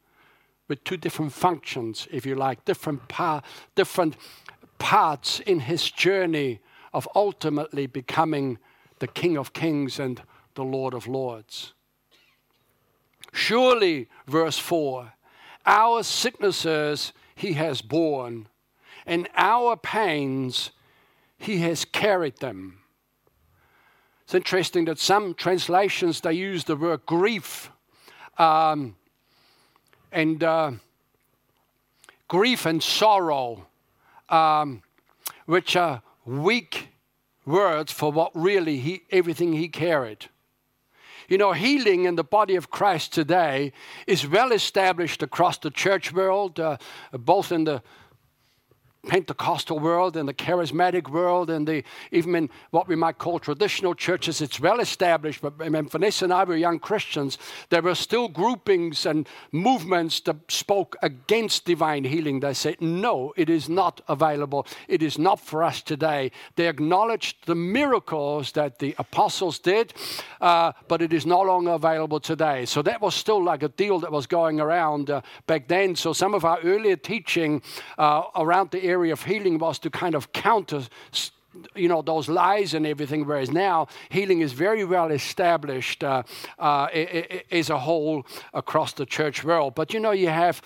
with two different functions, if you like, different, pa- different parts in his journey of ultimately becoming the King of Kings and the Lord of Lords. Surely, verse 4, our sicknesses he has borne and our pains, he has carried them. It's interesting that some translations they use the word grief, um, and uh, grief and sorrow, um, which are weak words for what really he, everything he carried. You know, healing in the body of Christ today is well established across the church world, uh, both in the Pentecostal world and the charismatic world and the even in what we might call traditional churches, it's well established. But when Vanessa and I were young Christians, there were still groupings and movements that spoke against divine healing. They said, no, it is not available. It is not for us today. They acknowledged the miracles that the apostles did, uh, but it is no longer available today. So that was still like a deal that was going around uh, back then. So some of our earlier teaching uh, around the area of healing was to kind of counter you know those lies and everything whereas now healing is very well established uh, uh, as a whole across the church world. But you know you have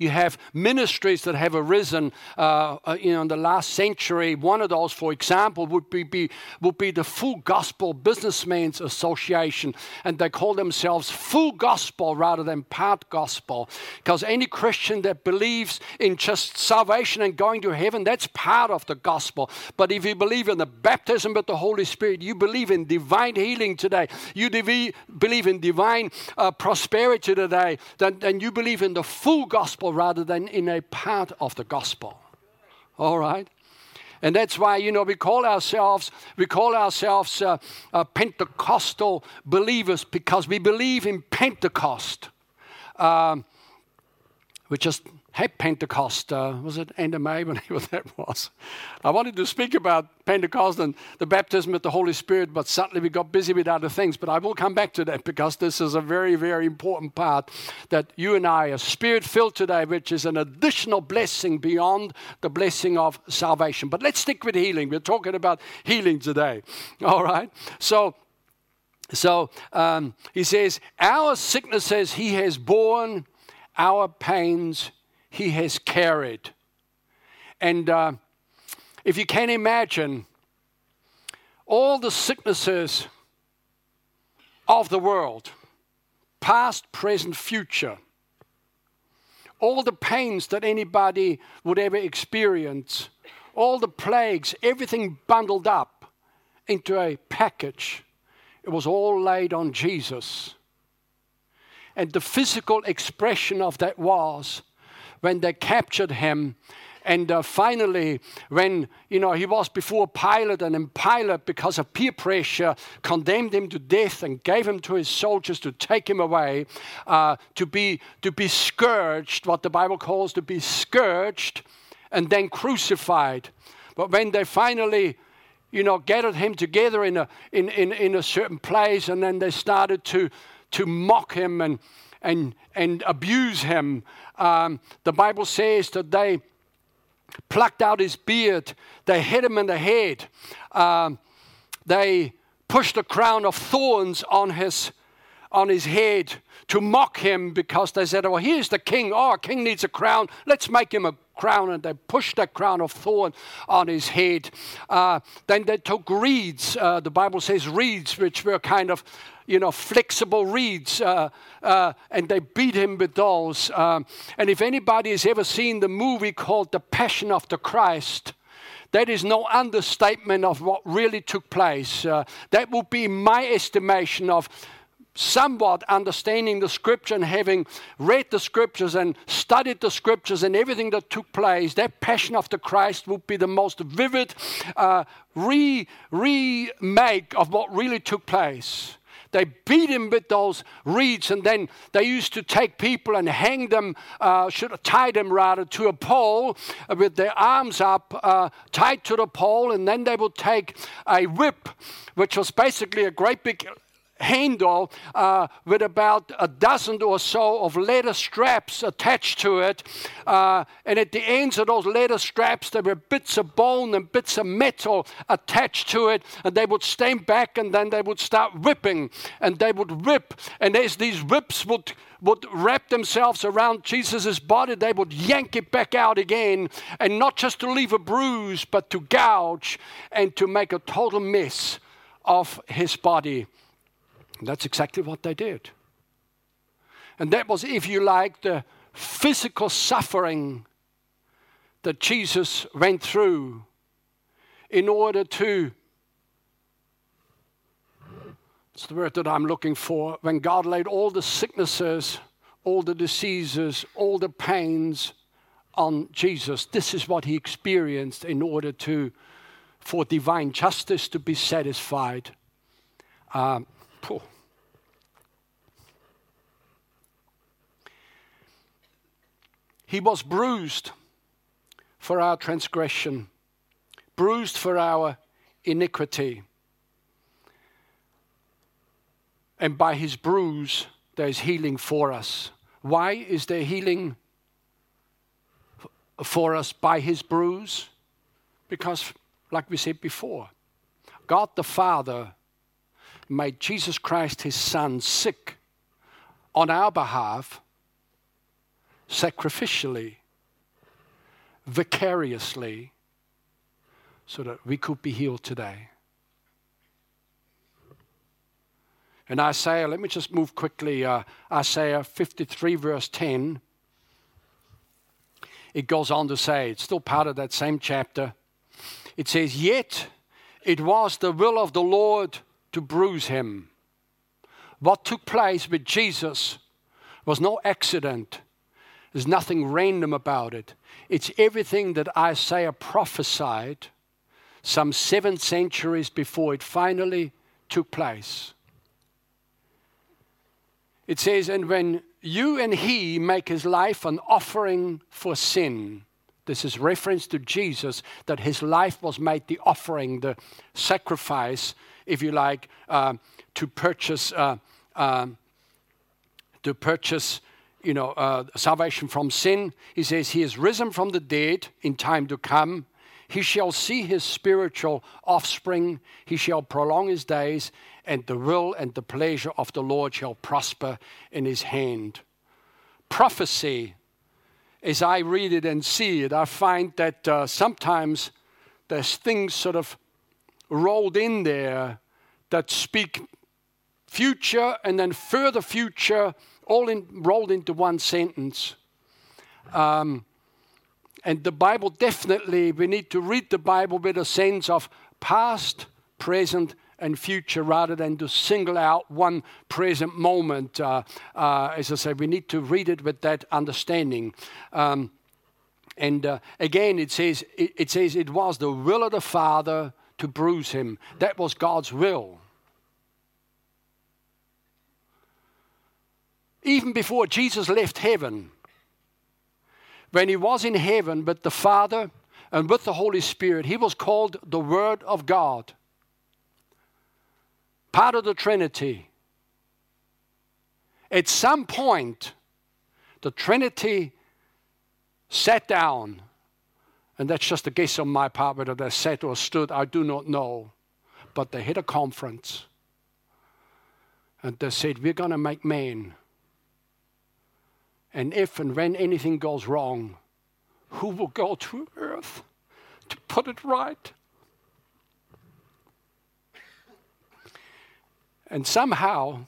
you have ministries that have arisen, uh, uh, in the last century. One of those, for example, would be, be, would be the Full Gospel Businessmen's Association, and they call themselves Full Gospel rather than Part Gospel, because any Christian that believes in just salvation and going to heaven, that's part of the gospel. But if you believe in the baptism with the Holy Spirit, you believe in divine healing today, you believe in divine uh, prosperity today, then, then you believe in the full gospel gospel rather than in a part of the gospel. All right? And that's why, you know, we call ourselves, we call ourselves uh, uh, Pentecostal believers because we believe in Pentecost. Um, we just had Pentecost, uh, was it end of May, whenever that was. I wanted to speak about Pentecost and the baptism with the Holy Spirit, but suddenly we got busy with other things. But I will come back to that because this is a very, very important part that you and I are spirit filled today, which is an additional blessing beyond the blessing of salvation. But let's stick with healing. We're talking about healing today. All right? So, so um, he says, Our sicknesses he has borne, our pains he has carried. And uh, if you can imagine all the sicknesses of the world, past, present, future. All the pains that anybody would ever experience, all the plagues, everything bundled up into a package. It was all laid on Jesus. And the physical expression of that was when they captured him and uh, finally, when you know he was before Pilate, and then Pilate, because of peer pressure, condemned him to death and gave him to his soldiers to take him away, uh, to be to be scourged, what the Bible calls to be scourged, and then crucified. But when they finally you know, gathered him together in a, in, in, in a certain place, and then they started to, to mock him and, and, and abuse him. Um, the Bible says that they plucked out his beard, they hit him in the head, um, they pushed a crown of thorns on his, on his head to mock him because they said, Oh, here's the king. Oh, king needs a crown. Let's make him a crown. And they pushed that crown of thorn on his head. Uh, then they took reeds. Uh, the Bible says reeds, which were kind of you know, flexible reeds, uh, uh, and they beat him with those. Um, and if anybody has ever seen the movie called The Passion of the Christ, that is no understatement of what really took place. Uh, that would be my estimation of somewhat understanding the scripture and having read the scriptures and studied the scriptures and everything that took place, that passion of the Christ would be the most vivid uh, re- remake of what really took place. They beat him with those reeds, and then they used to take people and hang them, uh, should tied them rather, to a pole with their arms up, uh, tied to the pole, and then they would take a whip, which was basically a great big handle uh, with about a dozen or so of leather straps attached to it. Uh, and at the ends of those leather straps, there were bits of bone and bits of metal attached to it. And they would stand back and then they would start whipping. And they would whip. And as these whips would would wrap themselves around Jesus' body, they would yank it back out again, and not just to leave a bruise, but to gouge and to make a total mess of his body. And that's exactly what they did. And that was, if you like, the physical suffering that Jesus went through in order to. It's the word that I'm looking for. When God laid all the sicknesses, all the diseases, all the pains on Jesus, this is what he experienced in order to, for divine justice to be satisfied. Um, he was bruised for our transgression, bruised for our iniquity. And by his bruise, there's healing for us. Why is there healing for us by his bruise? Because, like we said before, God the Father made Jesus Christ, his Son, sick on our behalf, sacrificially, vicariously, so that we could be healed today. In Isaiah, let me just move quickly. Uh, Isaiah 53, verse 10. It goes on to say, it's still part of that same chapter. It says, Yet it was the will of the Lord to bruise him. What took place with Jesus was no accident. There's nothing random about it. It's everything that Isaiah prophesied some seven centuries before it finally took place. It says, And when you and he make his life an offering for sin, this is reference to Jesus, that his life was made the offering, the sacrifice if you like, uh, to purchase uh, um, to purchase you know uh, salvation from sin. He says he is risen from the dead in time to come. He shall see his spiritual offspring. He shall prolong his days, and the will and the pleasure of the Lord shall prosper in his hand. Prophecy, as I read it and see it, I find that uh, sometimes there's things sort of rolled in there that speak future, and then further future, all in, rolled into one sentence. Um, and the Bible definitely, we need to read the Bible with a sense of past, present, and future rather than to single out one present moment. Uh, uh, as I said, we need to read it with that understanding. Um, and uh, again, it says it, it says it was the will of the Father to bruise him. That was God's will. Even before Jesus left heaven, when he was in heaven with the Father and with the Holy Spirit, he was called the Word of God, part of the Trinity. At some point, the Trinity sat down, and that's just a guess on my part whether they sat or stood, I do not know. But they had a conference, and they said, We're going to make man and if and when anything goes wrong, who will go to earth to put it right? And somehow,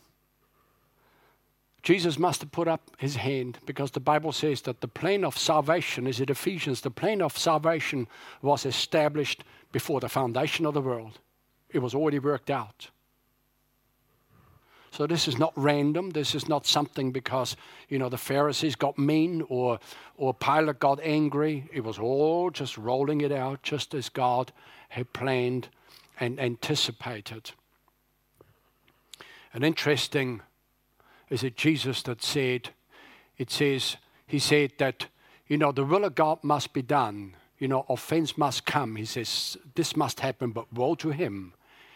Jesus must have put up his hand because the Bible says that the plan of salvation, is it Ephesians? The plan of salvation was established before the foundation of the world. It was already worked out. So this is not random. This is not something because, you know, the Pharisees got mean or, or Pilate got angry. It was all just rolling it out just as God had planned and anticipated. And interesting is it Jesus that said, it says, he said that, you know, the will of God must be done. You know, offense must come. He says, this must happen, but woe to him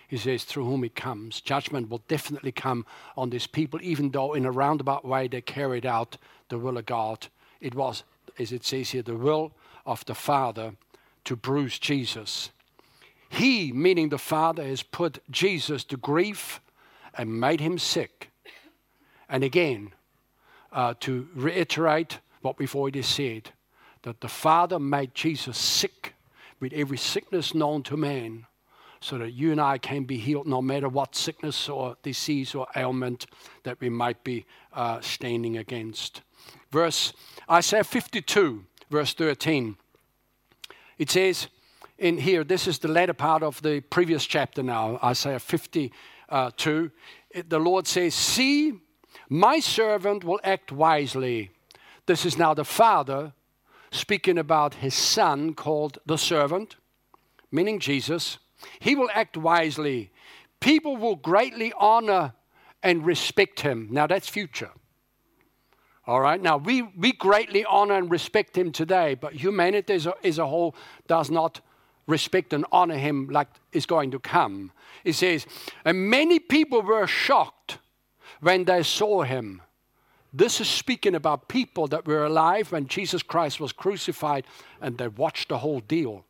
he says, through whom it comes. Judgment will definitely come on these people, even though in a roundabout way they carried out the will of God. It was, as it says here, the will of the Father to bruise Jesus. He, meaning the Father, has put Jesus to grief and made him sick. And again, uh, to reiterate what we've already said, that the Father made Jesus sick with every sickness known to man so that you and I can be healed no matter what sickness or disease or ailment that we might be uh, standing against. Verse Isaiah 52, verse 13. It says in here, this is the latter part of the previous chapter now, Isaiah 52. It, the Lord says, See, my servant will act wisely. This is now the Father speaking about his Son called the servant, meaning Jesus he will act wisely. People will greatly honor and respect him. Now, that's future. All right. Now, we, we greatly honor and respect him today, but humanity as a, as a whole does not respect and honor him like is going to come. It says, and many people were shocked when they saw him. This is speaking about people that were alive when Jesus Christ was crucified and they watched the whole deal.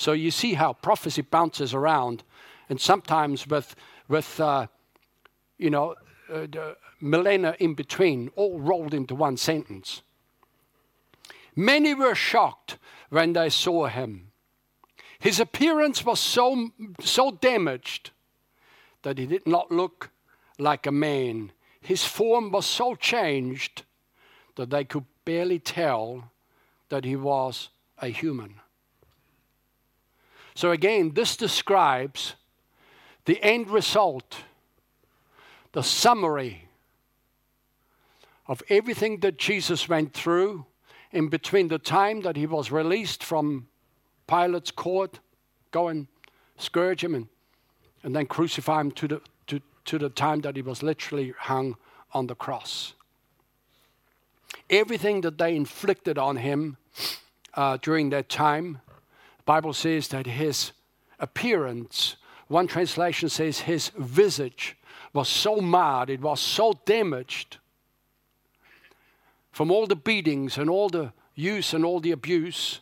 So you see how prophecy bounces around, and sometimes with, with uh, you know, uh, millennia in between, all rolled into one sentence. Many were shocked when they saw him. His appearance was so, so damaged that he did not look like a man. His form was so changed that they could barely tell that he was a human. So, again, this describes the end result, the summary of everything that Jesus went through in between the time that he was released from Pilate's court, go and scourge him and, and then crucify him to the, to, to the time that he was literally hung on the cross. Everything that they inflicted on him uh, during that time Bible says that his appearance, one translation says his visage was so marred, it was so damaged from all the beatings and all the use and all the abuse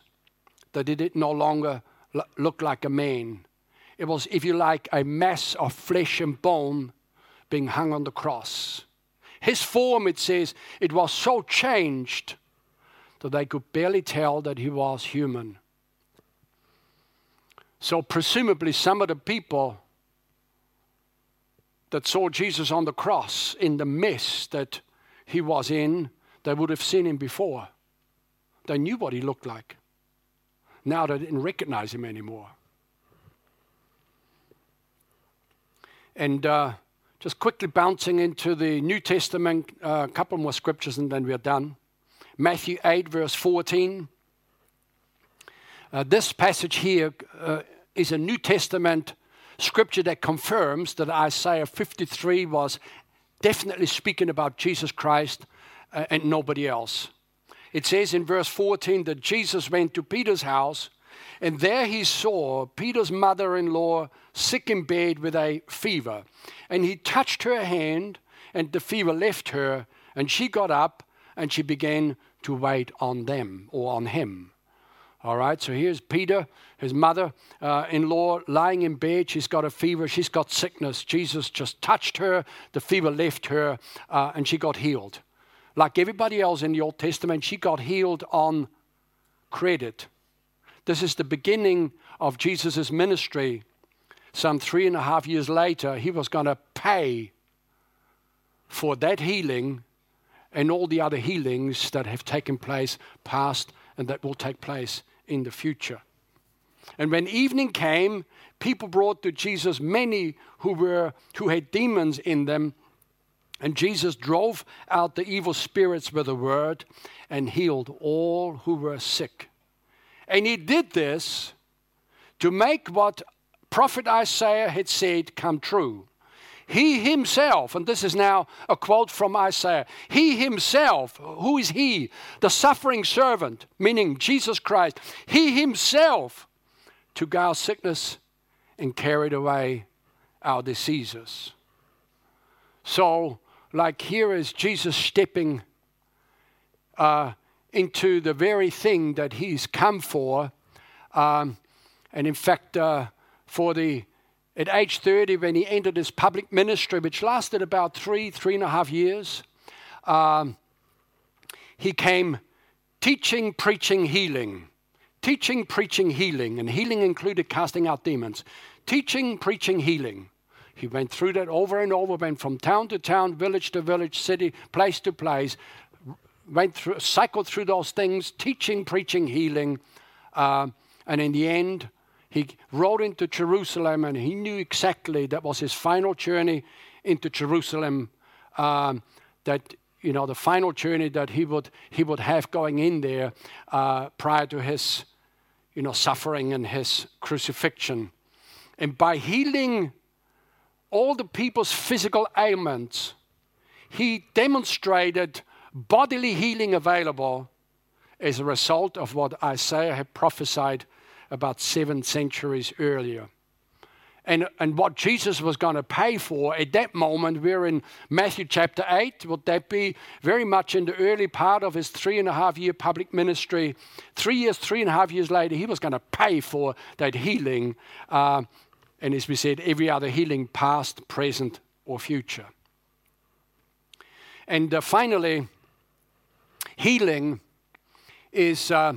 that it did no longer look like a man. It was, if you like, a mass of flesh and bone being hung on the cross. His form, it says, it was so changed that they could barely tell that he was human. So, presumably, some of the people that saw Jesus on the cross in the mess that he was in, they would have seen him before. They knew what he looked like. Now they didn't recognize him anymore. And uh, just quickly bouncing into the New Testament, a uh, couple more scriptures and then we're done. Matthew 8, verse 14. Uh, this passage here uh, is a New Testament scripture that confirms that Isaiah 53 was definitely speaking about Jesus Christ uh, and nobody else. It says in verse 14 that Jesus went to Peter's house, and there he saw Peter's mother in law sick in bed with a fever. And he touched her hand, and the fever left her, and she got up and she began to wait on them or on him. All right, so here's Peter, his mother uh, in law, lying in bed. She's got a fever, she's got sickness. Jesus just touched her, the fever left her, uh, and she got healed. Like everybody else in the Old Testament, she got healed on credit. This is the beginning of Jesus' ministry. Some three and a half years later, he was going to pay for that healing and all the other healings that have taken place past and that will take place in the future. And when evening came, people brought to Jesus many who were who had demons in them, and Jesus drove out the evil spirits with a word and healed all who were sick. And he did this to make what prophet Isaiah had said come true. He himself, and this is now a quote from Isaiah, he himself, who is he? The suffering servant, meaning Jesus Christ, he himself took our sickness and carried away our diseases. So, like here is Jesus stepping uh, into the very thing that he's come for. Um, and in fact, uh, for the at age 30, when he entered his public ministry, which lasted about three, three and a half years, um, he came teaching, preaching, healing. Teaching, preaching, healing. And healing included casting out demons. Teaching, preaching, healing. He went through that over and over, went from town to town, village to village, city, place to place, went through, cycled through those things, teaching, preaching, healing. Uh, and in the end, he rode into Jerusalem and he knew exactly that was his final journey into Jerusalem. Um, that you know the final journey that he would he would have going in there uh, prior to his you know suffering and his crucifixion, and by healing all the people's physical ailments, he demonstrated bodily healing available as a result of what Isaiah had prophesied about seven centuries earlier. And, and what Jesus was going to pay for at that moment, we're in Matthew chapter 8. Would that be very much in the early part of his three and a half year public ministry? Three years, three and a half years later, he was going to pay for that healing. Uh, and as we said, every other healing, past, present, or future. And uh, finally, healing is. Uh,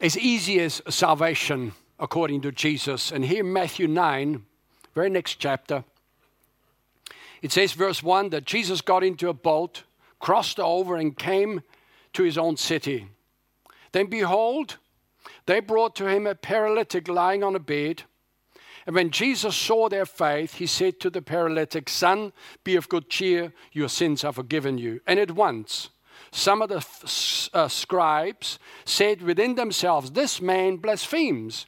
as easy as salvation according to Jesus. And here, Matthew 9, very next chapter, it says, verse 1, that Jesus got into a boat, crossed over, and came to his own city. Then behold, they brought to him a paralytic lying on a bed. And when Jesus saw their faith, he said to the paralytic, Son, be of good cheer, your sins are forgiven you. And at once, some of the uh, scribes said within themselves, This man blasphemes.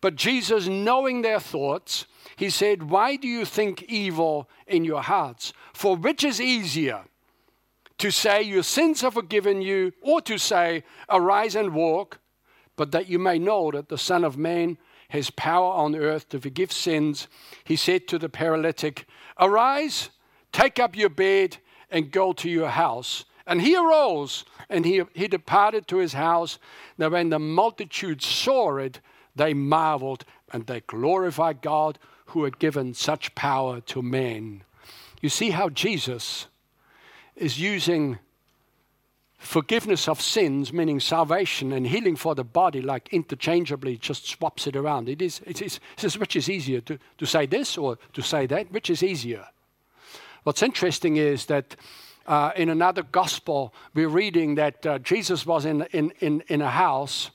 But Jesus, knowing their thoughts, he said, Why do you think evil in your hearts? For which is easier? To say, Your sins are forgiven you, or to say, Arise and walk, but that you may know that the Son of Man has power on earth to forgive sins. He said to the paralytic, Arise, take up your bed, and go to your house. And he arose and he, he departed to his house. Now, when the multitude saw it, they marveled and they glorified God who had given such power to men. You see how Jesus is using forgiveness of sins, meaning salvation and healing for the body, like interchangeably, just swaps it around. It is, it is, it says, which is easier to, to say this or to say that? Which is easier? What's interesting is that in another gospel, we're reading that uh, Jesus was in, in, in, in a house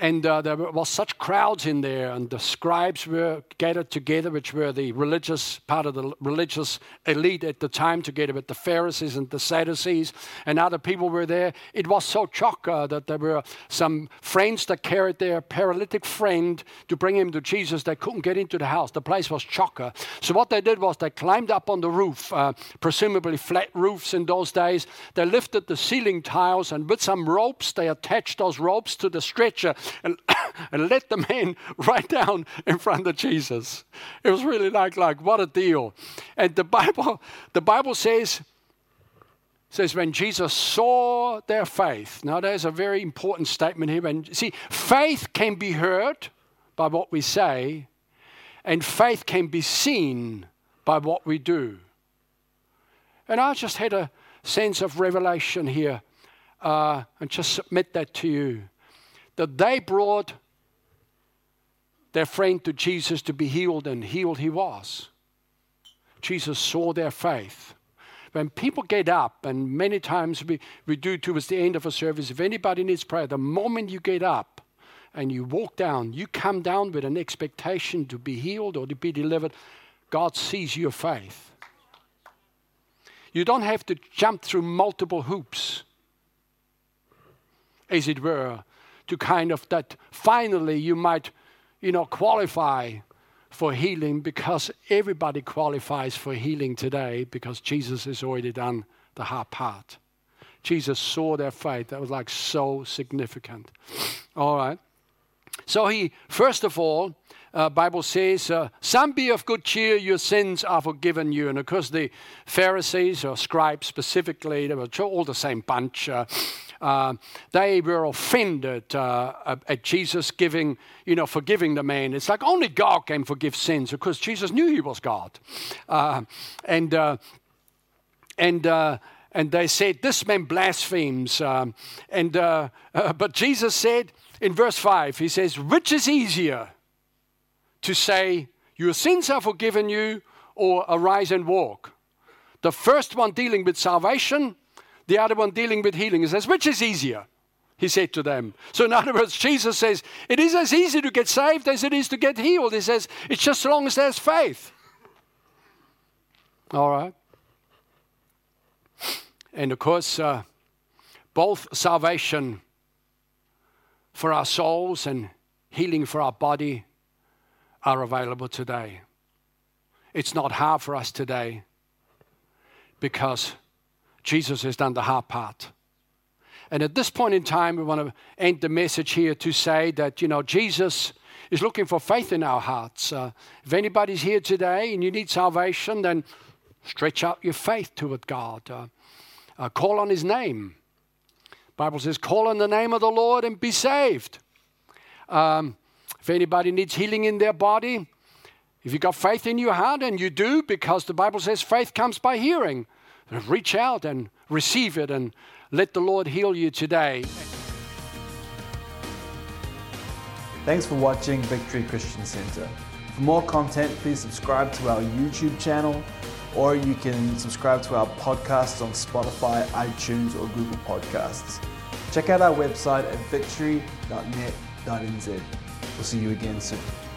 and uh, there was such crowds in there, and the scribes were gathered together, which were the religious part of the religious elite at the time, together with the Pharisees and the Sadducees, and other people were there. It was so chock uh, that there were some friends that carried their paralytic friend to bring him to Jesus. They couldn't get into the house. The place was chocker. So what they did was they climbed up on the roof, uh, presumably flat roofs in those days. They lifted the ceiling tiles, and with some ropes, they attached those ropes to the stretcher and, and let the man right down in front of Jesus. It was really like, like what a deal. And the Bible, the Bible says, says when Jesus saw their faith. Now there's a very important statement here. And see, faith can be heard by what we say, and faith can be seen by what we do. And I just had a sense of revelation here uh, and just submit that to you that they brought their friend to Jesus to be healed, and healed he was. Jesus saw their faith. When people get up, and many times we, we do towards the end of a service, if anybody needs prayer, the moment you get up and you walk down, you come down with an expectation to be healed or to be delivered. God sees your faith. You don't have to jump through multiple hoops, as it were, to kind of that finally you might, you know, qualify for healing because everybody qualifies for healing today because Jesus has already done the hard part. Jesus saw their faith. That was like so significant. All right. So he, first of all, uh, Bible says, uh, "Some be of good cheer; your sins are forgiven you." And of course, the Pharisees or scribes specifically, they were all the same bunch. Uh, they were offended uh, at Jesus giving, you know, forgiving the man. It's like only God can forgive sins because Jesus knew he was God. Uh, and, uh, and, uh, and they said, This man blasphemes. Um, and, uh, but Jesus said in verse 5, He says, Which is easier to say, Your sins are forgiven you, or arise and walk? The first one dealing with salvation, the other one dealing with healing. He says, Which is easier? He said to them. So, in other words, Jesus says, It is as easy to get saved as it is to get healed. He says, It's just as long as there's faith. All right. And of course, uh, both salvation for our souls and healing for our body are available today. It's not hard for us today because Jesus has done the hard part. And at this point in time, we want to end the message here to say that, you know, Jesus is looking for faith in our hearts. Uh, if anybody's here today and you need salvation, then stretch out your faith toward God. Uh, uh, call on His name. Bible says, call on the name of the Lord and be saved. Um, if anybody needs healing in their body, if you've got faith in your heart, and you do, because the Bible says faith comes by hearing, reach out and receive it and let the Lord heal you today. Thanks for watching Victory Christian Center. For more content, please subscribe to our YouTube channel or you can subscribe to our podcasts on Spotify, iTunes, or Google Podcasts. Check out our website at victory.net.nz. We'll see you again soon.